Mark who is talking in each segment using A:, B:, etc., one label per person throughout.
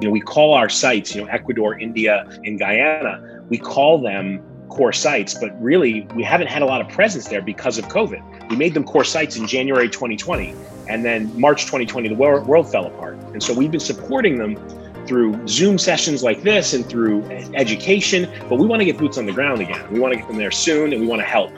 A: You know, we call our sites, you know, Ecuador, India, and Guyana, we call them core sites, but really we haven't had a lot of presence there because of COVID. We made them core sites in January 2020, and then March 2020, the world, world fell apart. And so we've been supporting them through Zoom sessions like this and through education, but we want to get boots on the ground again. We want to get them there soon and we want to help.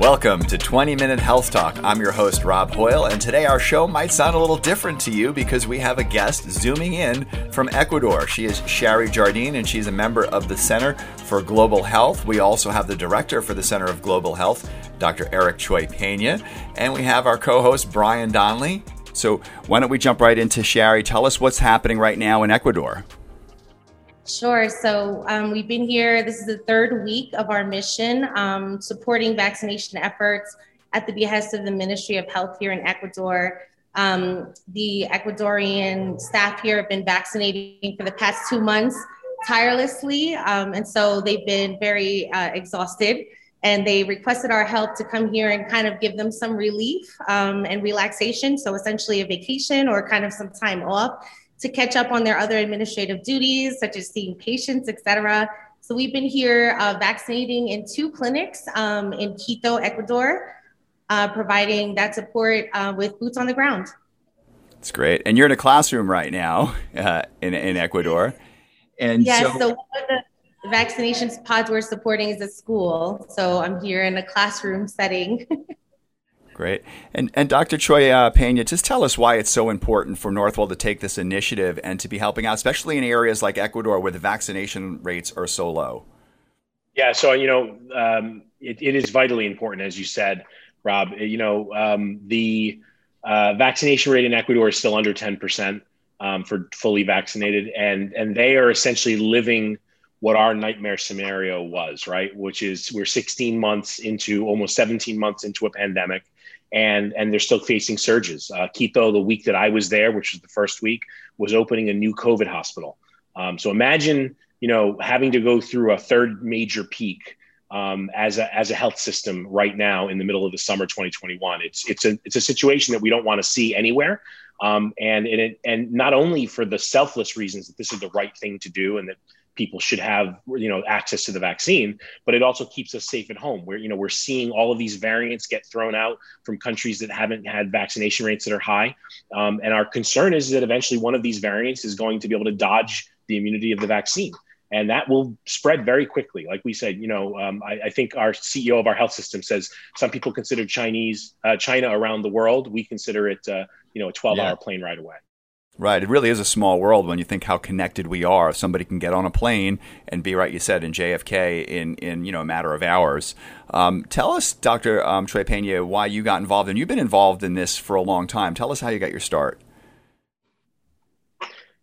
B: Welcome to 20 Minute Health Talk. I'm your host, Rob Hoyle, and today our show might sound a little different to you because we have a guest zooming in from Ecuador. She is Shari Jardine, and she's a member of the Center for Global Health. We also have the director for the Center of Global Health, Dr. Eric Cioe-Peña, and we have our co host, Brian Donnelly. So, why don't we jump right into Shari? Tell us what's happening right now in Ecuador.
C: Sure. So um, we've been here. This is the third week of our mission, um, supporting vaccination efforts at the behest of the Ministry of Health here in Ecuador. Um, the Ecuadorian staff here have been vaccinating for the past two months tirelessly, um, and so they've been very uh, exhausted. And they requested our help to come here and kind of give them some relief um, and relaxation. So essentially, a vacation or kind of some time off to catch up on their other administrative duties, such as seeing patients, et cetera. So we've been here uh, vaccinating in two clinics um, in Quito, Ecuador, uh, providing that support uh, with boots on the ground.
B: That's great. And you're in a classroom right now uh, in, in Ecuador.
C: And yeah, so, so one of the vaccinations pods we're supporting is a school. So I'm here in a classroom setting.
B: Great. And, and Dr. Cioe uh, Pena, just tell us why it's so important for Northwell to take this initiative and to be helping out, especially in areas like Ecuador where the vaccination rates are so low.
A: Yeah, so, you know, um, it, it is vitally important, as you said, Rob. You know, um, the uh, vaccination rate in Ecuador is still under 10% um, for fully vaccinated, and, and they are essentially living what our nightmare scenario was, right? Which is we're 16 months into almost 17 months into a pandemic and and they're still facing surges. Uh, Quito, the week that I was there, which was the first week, was opening a new COVID hospital. Um, so imagine, you know, having to go through a third major peak um, as a as a health system right now in the middle of the summer 2021. It's it's a it's a situation that we don't want to see anywhere. Um, and and it, and not only for the selfless reasons that this is the right thing to do and that people should have you know access to the vaccine but it also keeps us safe at home. Where you know we're seeing all of these variants get thrown out from countries that haven't had vaccination rates that are high. Um, and our concern is that eventually one of these variants is going to be able to dodge the immunity of the vaccine. And that will spread very quickly. Like we said you know um, I, I, think our ceo of our health system says some people consider chinese uh, china around the world. We consider it uh, you know a 12 hour plane ride away
B: Right. It really is a small world when you think how connected we are. Somebody can get on a plane and be right. You said in JFK in in you know a matter of hours. Um, tell us, Dr. Um, Cioe-Peña, why you got involved, and you've been involved in this for a long time. Tell us how you got your start.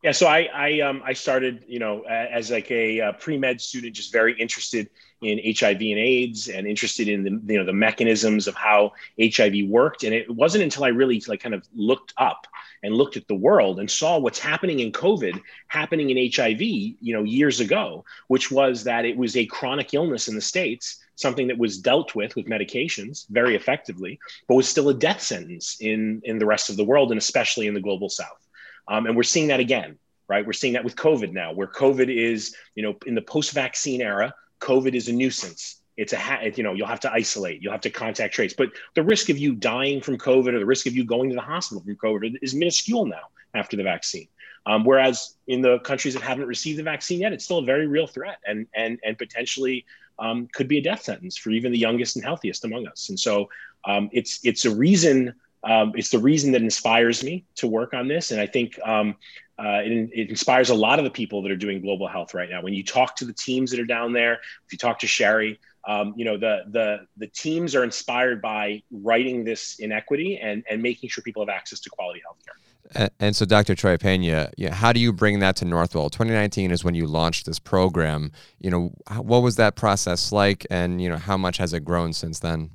A: Yeah, so I I, um, I started you know as like a, a pre med student, just very interested in HIV and AIDS and interested in the you know the mechanisms of how HIV worked. And it wasn't until I really like kind of looked up and looked at the world and saw what's happening in COVID happening in HIV, you know, years ago, which was that it was a chronic illness in the states, something that was dealt with with medications very effectively, but was still a death sentence in in the rest of the world and especially in the global south. Um, and we're seeing that again right? We're seeing that with COVID now, where COVID is, you know, in the post-vaccine era, COVID is a nuisance. It's a ha- you know you'll have to isolate, you'll have to contact trace, but the risk of you dying from COVID or the risk of you going to the hospital from COVID is minuscule now after the vaccine. Um, whereas in the countries that haven't received the vaccine yet, it's still a very real threat and and and potentially um, could be a death sentence for even the youngest and healthiest among us. And so um, it's it's a reason um, it's the reason that inspires me to work on this. And I think um, uh, it, it, inspires a lot of the people that are doing global health right now. When you talk to the teams that are down there, if you talk to Sherry, um, you know the the the teams are inspired by writing this inequity and and making sure people have access to quality healthcare.
D: And, and so, Dr. Cioe-Peña, yeah, how do you bring that to Northwell? 2019 is when you launched this program. You know, what was that process like, and you know, how much has it grown since then?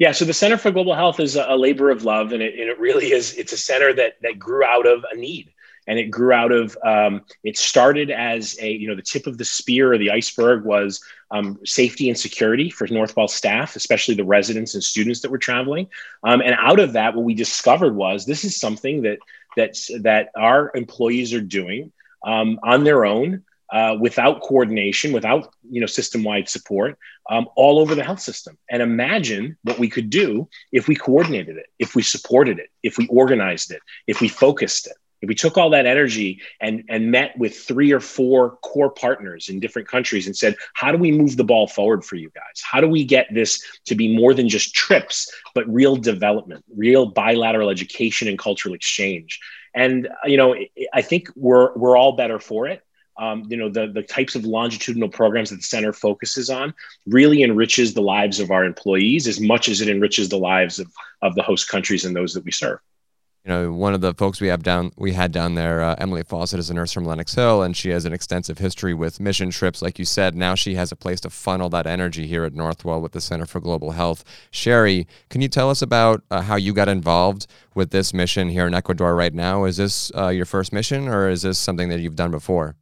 A: Yeah, so the Center for Global Health is a, labor of love, and it, and it really is. It's a center that that grew out of a need, and it grew out of. Um, it started as a you know the tip of the spear or the iceberg was um, safety and security for Northwell staff, especially the residents and students that were traveling. Um, and out of that, what we discovered was this is something that that that our employees are doing um, on their own uh, without coordination, without you know system-wide support, um, all over the health system. And imagine what we could do if we coordinated it, if we supported it, if we organized it, if we focused it. If we took all that energy and, and met with three or four core partners in different countries and said, how do we move the ball forward for you guys? How do we get this to be more than just trips, but real development, real bilateral education and cultural exchange? And you know, I think we're we're all better for it um, you know the the types of longitudinal programs that the center focuses on really enriches the lives of our employees as much as it enriches the lives of of the host countries and those that we serve
D: you know, one of the folks we have down, we had down there, uh, Emily Fawcett is a nurse from Lenox Hill, and she has an extensive history with mission trips. Like you said, now she has a place to funnel that energy here at Northwell with the Center for Global Health. Sherry, can you tell us about uh, how you got involved with this mission here in Ecuador right now? Is this uh, your first mission, or is this something that you've done before?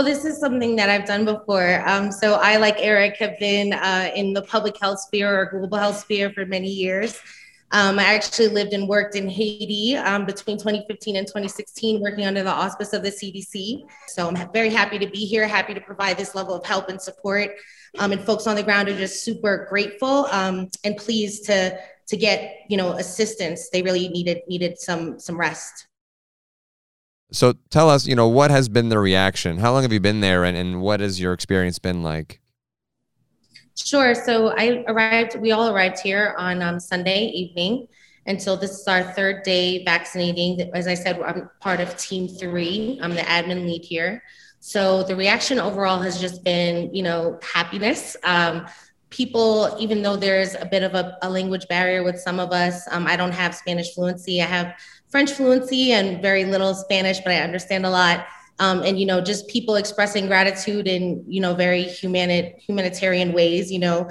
C: Well, this is something that I've done before. Um, so I, like Eric, have been uh, in the public health sphere or global health sphere for many years. Um, I actually lived and worked in Haiti um, between 2015 and 2016, working under the auspice of the CDC. So I'm very happy to be here, happy to provide this level of help and support. Um, and folks on the ground are just super grateful um, and pleased to to get you know assistance. They really needed needed some some rest.
D: So tell us, you know, what has been the reaction? How long have you been there and, and what has your experience been like?
C: Sure. So I arrived, we all arrived here on um, Sunday evening. And so this is our third day vaccinating. As I said, I'm part of team three. I'm the admin lead here. So the reaction overall has just been, you know, happiness. Um, people, even though there's a bit of a, a language barrier with some of us, um, I don't have Spanish fluency. I have French fluency and very little Spanish, but I understand a lot. Um, and you know, just people expressing gratitude in you know very humani- humanitarian ways. You know,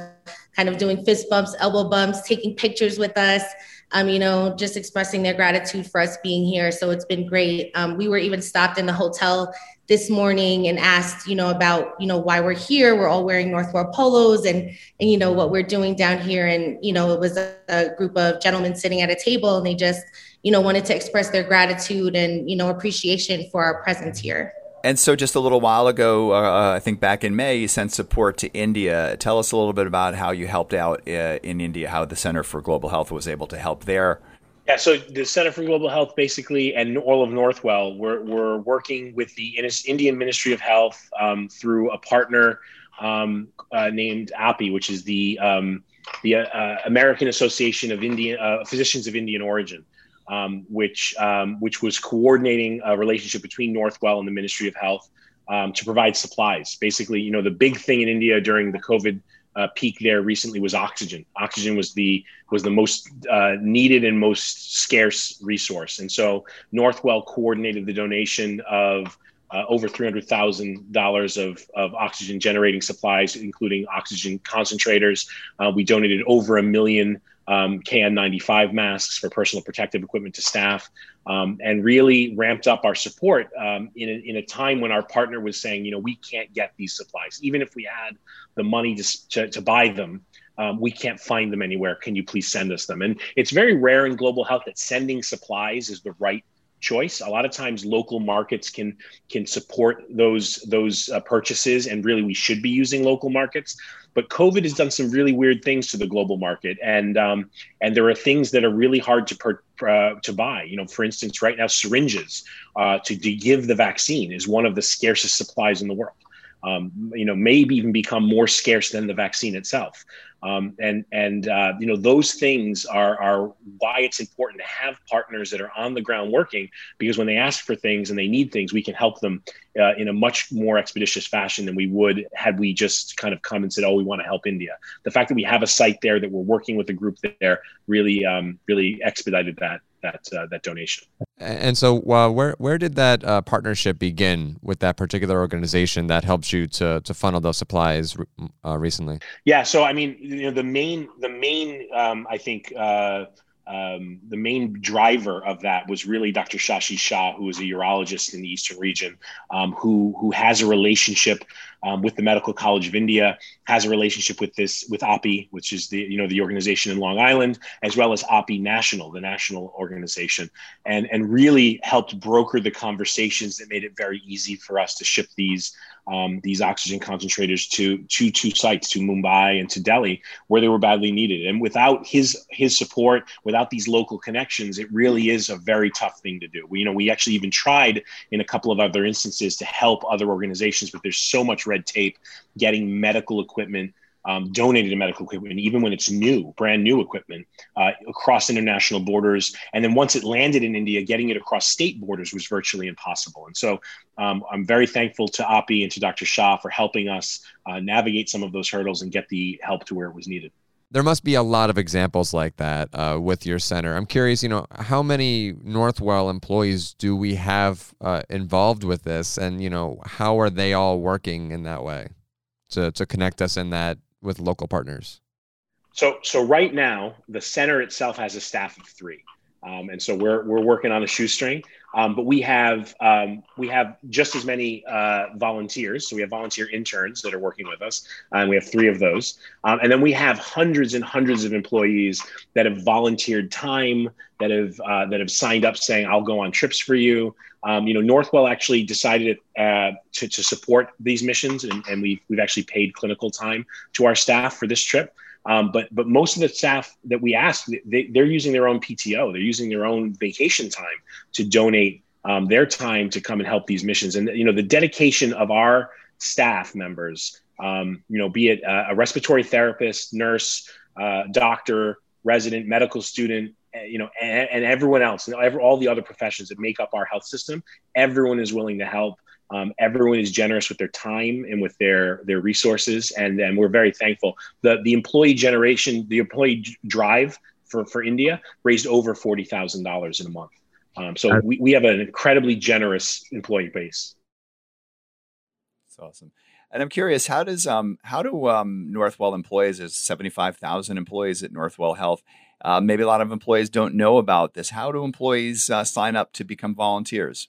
C: kind of doing fist bumps, elbow bumps, taking pictures with us. Um, you know, just expressing their gratitude for us being here. So it's been great. Um, we were even stopped in the hotel this morning and asked, you know, about, you know, why we're here. We're all wearing Northwell polos and, and, you know, what we're doing down here. And, you know, it was a, a group of gentlemen sitting at a table and they just, you know, wanted to express their gratitude and, you know, appreciation for our presence here.
B: And so, just a little while ago, uh, I think back in May, you sent support to India. Tell us a little bit about how you helped out uh, in India, how the Center for Global Health was able to help there.
A: Yeah, so the Center for Global Health basically and all of Northwell, we're, we're working with the Indian Ministry of Health um, through a partner um, uh, named AAPI, which is the, um, the uh, American Association of Indian uh, Physicians of Indian Origin um, which um, which was coordinating a relationship between Northwell and the Ministry of Health um, to provide supplies. Basically, you know, the big thing in India during the COVID uh, peak there recently was oxygen. Oxygen was the was the most uh, needed and most scarce resource, and so Northwell coordinated the donation of. Uh, over $300,000 of, of oxygen generating supplies, including oxygen concentrators. Uh, we donated over a million um, KN95 masks for personal protective equipment to staff, um, and really ramped up our support um, in, a, in a time when our partner was saying, you know, we can't get these supplies. Even if we had the money to, to, to buy them, um, we can't find them anywhere. Can you please send us them? And it's very rare in global health that sending supplies is the right choice. A lot of times, local markets can can support those those uh, purchases, and really, we should be using local markets. But COVID has done some really weird things to the global market, and um, and there are things that are really hard to per, uh, to buy. You know, for instance, right now, syringes uh, to, to give the vaccine is one of the scarcest supplies in the world. Um, you know, maybe even become more scarce than the vaccine itself. Um, and and uh, you know those things are are why it's important to have partners that are on the ground working because when they ask for things and they need things, we can help them uh, in a much more expeditious fashion than we would had we just kind of come and said, "Oh, we want to help India." The fact that we have a site there that we're working with a group there really um, really expedited that that uh, that donation.
D: And so, uh, where where did that uh, partnership begin with that particular organization that helps you to to funnel those supplies uh, recently?
A: Yeah, so I mean, you know, the main the main um, I think. Um, the main driver of that was really Dr. Shashi Shah, who is a urologist in the Eastern region, um, who who has a relationship um, with the Medical College of India, has a relationship with this with AAPI, which is the you know the organization in Long Island, as well as AAPI National, the national organization, and and really helped broker the conversations that made it very easy for us to ship these um, these oxygen concentrators to to two sites, to Mumbai and to Delhi, where they were badly needed. And without his his support, without these local connections, it really is a very tough thing to do. We, you know, we actually even tried in a couple of other instances to help other organizations, but there's so much red tape getting medical equipment um, donated medical equipment, even when it's new, brand new equipment, uh, across international borders. And then once it landed in India, getting it across state borders was virtually impossible. And so um, I'm very thankful to AAPI and to Dr. Shah for helping us uh, navigate some of those hurdles and get the help to where it was needed.
D: There must be a lot of examples like that uh, with your center. I'm curious, you know, how many Northwell employees do we have uh, involved with this, and you know, how are they all working in that way to to connect us in that with local partners?
A: So, so right now, the center itself has a staff of three, um, and so we're we're working on a shoestring. Um, but we have um, we have just as many uh, volunteers. So we have volunteer interns that are working with us, and we have three of those. Um, and then we have hundreds and hundreds of employees that have volunteered time, that have uh, that have signed up saying, "I'll go on trips for you." Um, you know, Northwell actually decided uh, to, to support these missions, and, and we've, we've actually paid clinical time to our staff for this trip. Um, but but most of the staff that we ask, they, they're using their own PTO, they're using their own vacation time to donate um, their time to come and help these missions. And you know, the dedication of our staff members, um, you know, be it a, a respiratory therapist, nurse, uh, doctor, resident, medical student, Eh, you know, and, and everyone else, and every, all the other professions that make up our health system, everyone is willing to help. Um, everyone is generous with their time and with their their resources, and and we're very thankful. the The employee generation, the employee drive for for India raised over forty thousand dollars in a month. Um, so we, we have an incredibly generous employee base.
B: That's awesome. And I'm curious, how does um how do um Northwell employees? There's 75,000 employees at Northwell Health. Uh, maybe a lot of employees don't know about this. How do employees uh, sign up to become volunteers?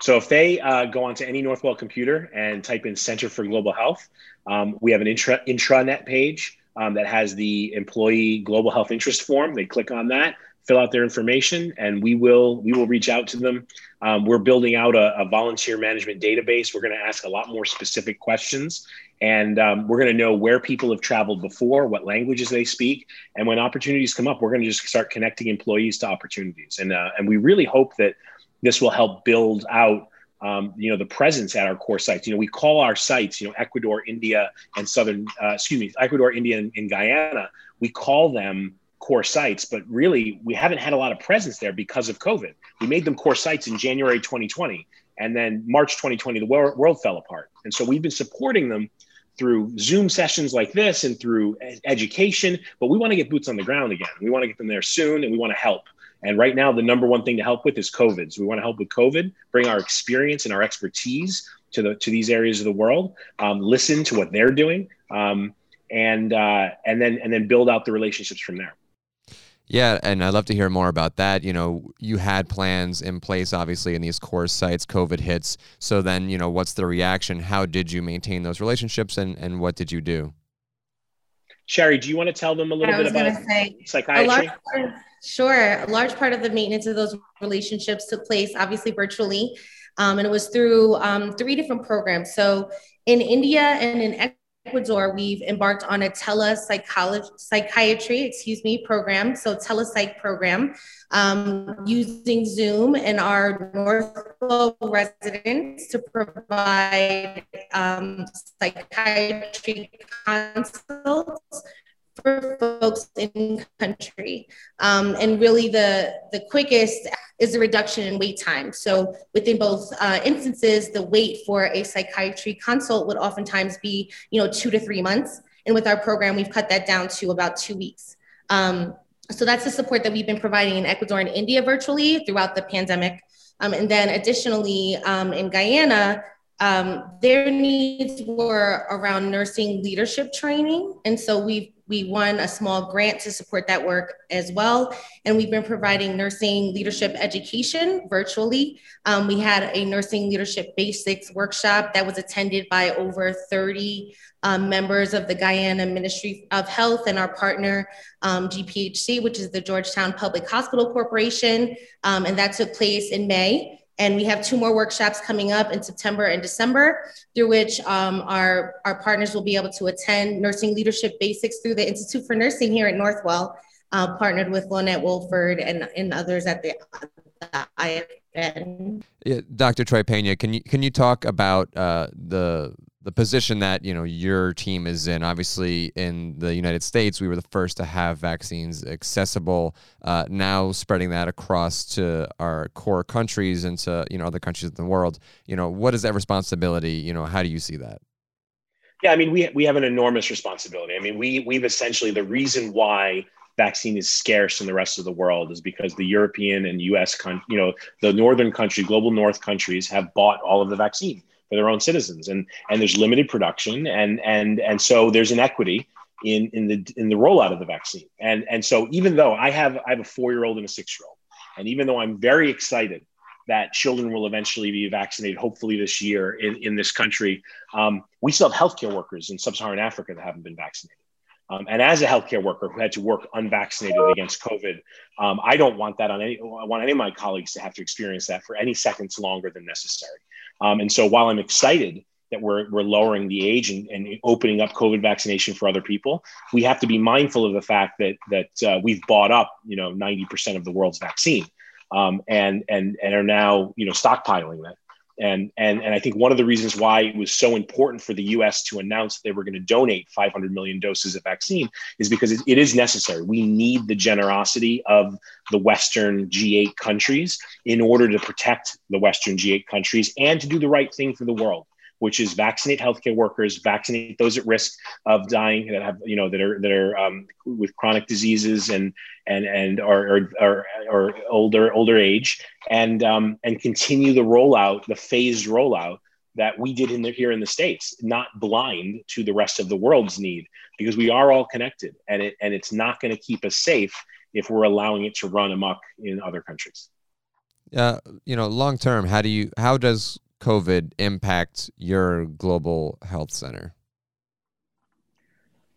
A: So if they uh, go onto any Northwell computer and type in Center for Global Health, um, we have an intra intranet page um, that has the employee global health interest form. They click on that, fill out their information, and we will we will reach out to them. Um, we're building out a, a, volunteer management database. We're going to ask a lot more specific questions, and um, we're going to know where people have traveled before, what languages they speak, and when opportunities come up, we're going to just start connecting employees to opportunities. And uh, and we really hope that this will help build out. Um, you know the presence at our core sites. You know we call our sites, you know Ecuador, India, and Southern, uh, excuse me, Ecuador, India, and, and Guyana. We call them core sites, but really we haven't had a lot of presence there because of COVID. We made them core sites in January 2020, and then March 2020 the world, world fell apart. And so we've been supporting them through Zoom sessions like this and through education, but we want to get boots on the ground again. We want to get them there soon, and we want to help. And right now, the number one thing to help with is COVID. So we want to help with COVID, bring our experience and our expertise to the to these areas of the world, um, listen to what they're doing, um, and uh, and then and then build out the relationships from there.
D: Yeah, and I'd love to hear more about that. You know, you had plans in place, obviously, in these core sites. COVID hits. So then, you know, what's the reaction? How did you maintain those relationships, and and what did you do?
A: Sherry, do you want to tell them a little bit about say, psychiatry? A
C: part, sure. A large part of the maintenance of those relationships took place, obviously, virtually, um, and it was through um, three different programs. So in India and in Ecuador, we've embarked on a telepsychiatry, excuse me, program. So telepsych program um, using Zoom and our Northwell residents to provide um, psychiatry consults for folks in country. Um, and really the, the quickest is a reduction in wait time. So within both uh, instances, the wait for a psychiatry consult would oftentimes be, you know, two to three months. And with our program, we've cut that down to about two weeks. Um, so that's the support that we've been providing in Ecuador and India virtually throughout the pandemic. Um, and then additionally, um, in Guyana, um, their needs were around nursing leadership training. And so we've we won a small grant to support that work as well. And we've been providing nursing leadership education virtually. Um, we had a nursing leadership basics workshop that was attended by over 30 um, members of the Guyana Ministry of Health and our partner, um, GPHC, which is the Georgetown Public Hospital Corporation. Um, and that took place in May. And we have two more workshops coming up in September and December, through which um, our, our partners will be able to attend nursing leadership basics through the Institute for Nursing here at Northwell, uh, partnered with Lynette Woolford and, and others at the, the IFN.
D: Yeah, Dr. Cioe-Peña, can you can you talk about uh, the the position that you know your team is in. Obviously, in the United States, we were the first to have vaccines accessible. Uh, now, spreading that across to our core countries and to you know other countries in the world. You know, what is that responsibility? You know, how do you see that?
A: Yeah, I mean, we we have an enormous responsibility. I mean, we we've essentially the reason why vaccine is scarce in the rest of the world is because the European and U.S. Con- you know the northern country, global North countries have bought all of the vaccine for their own citizens and and there's limited production and and and so there's inequity in in the in the rollout of the vaccine and and so even though i have i have a four year old and a six year old and even though i'm very excited that children will eventually be vaccinated hopefully this year in in this country um, we still have healthcare workers in sub-saharan africa that haven't been vaccinated um, and as a healthcare worker who had to work unvaccinated against COVID, um, I don't want that on any. I want any of my colleagues to have to experience that for any seconds longer than necessary. Um, and so while I'm excited that we're, we're lowering the age and, and opening up COVID vaccination for other people, we have to be mindful of the fact that, that uh, we've bought up, you know, 90% of the world's vaccine um, and, and, and are now, you know, stockpiling that. And, and, and I think one of the reasons why it was so important for the US to announce that they were going to donate 500 million doses of vaccine is because it, it is necessary. We need the generosity of the Western G8 countries in order to protect the Western G8 countries and to do the right thing for the world which is vaccinate healthcare workers, vaccinate those at risk of dying that have, you know, that are that are um, with chronic diseases and and and or or, or older older age, and um, and continue the rollout, the phased rollout that we did in the, here in the states, not blind to the rest of the world's need, because we are all connected, and it and it's not going to keep us safe if we're allowing it to run amok in other countries.
D: Uh, you know, long term, how do you how does COVID impact your global health center?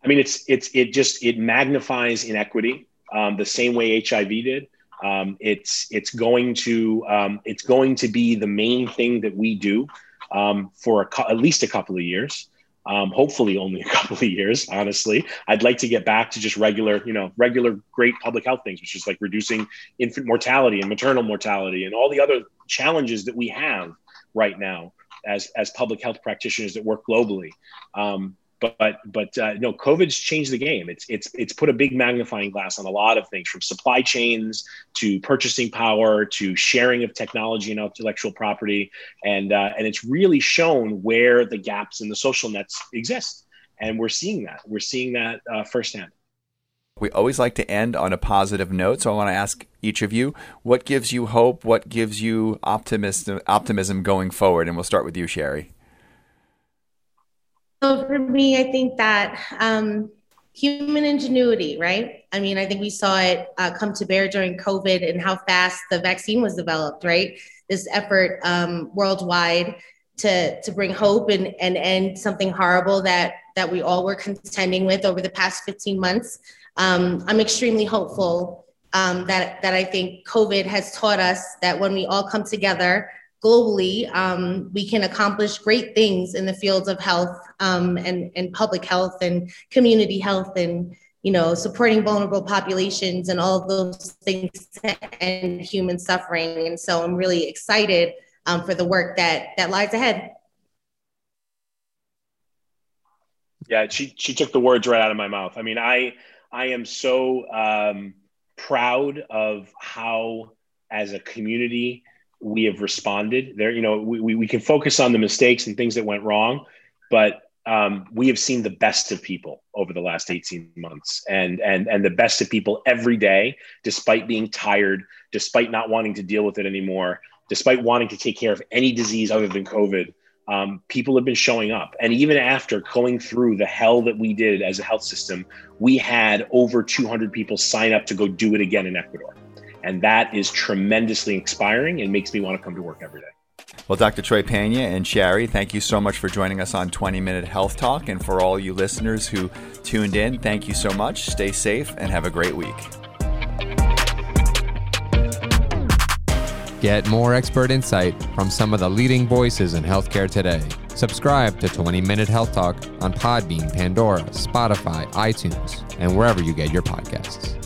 A: I mean, it's it's it just it magnifies inequity um, the same way HIV did. Um, it's it's going to um, it's going to be the main thing that we do um, for a, at least a couple of years. Um, hopefully, only a couple of years. Honestly, I'd like to get back to just regular, you know, regular great public health things, which is like reducing infant mortality and maternal mortality and all the other challenges that we have right now as as public health practitioners that work globally. Um, but but uh, no, COVID's changed the game. It's it's it's put a big magnifying glass on a lot of things, from supply chains to purchasing power to sharing of technology and intellectual property, and uh, and it's really shown where the gaps in the social nets exist, and we're seeing that. We're seeing that uh, firsthand.
B: We always like to end on a positive note, so I want to ask each of you what gives you hope, what gives you optimism, optimism going forward, and we'll start with you, Sherry.
C: So for me, I think that um, human ingenuity, right? I mean, I think we saw it uh, come to bear during COVID and how fast the vaccine was developed, right? This effort um, worldwide to to bring hope and and end something horrible that that we all were contending with over the past 15 months um, I'm extremely hopeful um, that, that I think COVID has taught us that when we all come together globally, um, we can accomplish great things in the fields of health um, and, and public health and community health and you know supporting vulnerable populations and all of those things and human suffering. And so I'm really excited um, for the work that that lies ahead.
A: Yeah, she she took the words right out of my mouth. I mean, I I am so um, proud of how, as a community, we have responded. There, you know, we, we, can focus on the mistakes and things that went wrong, but um, we have seen the best of people over the last 18 months and and and the best of people every day despite being tired despite not wanting to deal with it anymore despite wanting to take care of any disease other than covid um, people have been showing up. And even after going through the hell that we did as a health system, we had over 200 people sign up to go do it again in Ecuador. And that is tremendously inspiring and makes me want to come to work every day.
B: Well, Dr. Cioe-Peña and Shari, thank you so much for joining us on 20 Minute Health Talk. And for all you listeners who tuned in, thank you so much. Stay safe and have a great week.
D: Get more expert insight from some of the leading voices in healthcare today. Subscribe to 20 Minute Health Talk on Podbean, Pandora, Spotify, iTunes, and wherever you get your podcasts.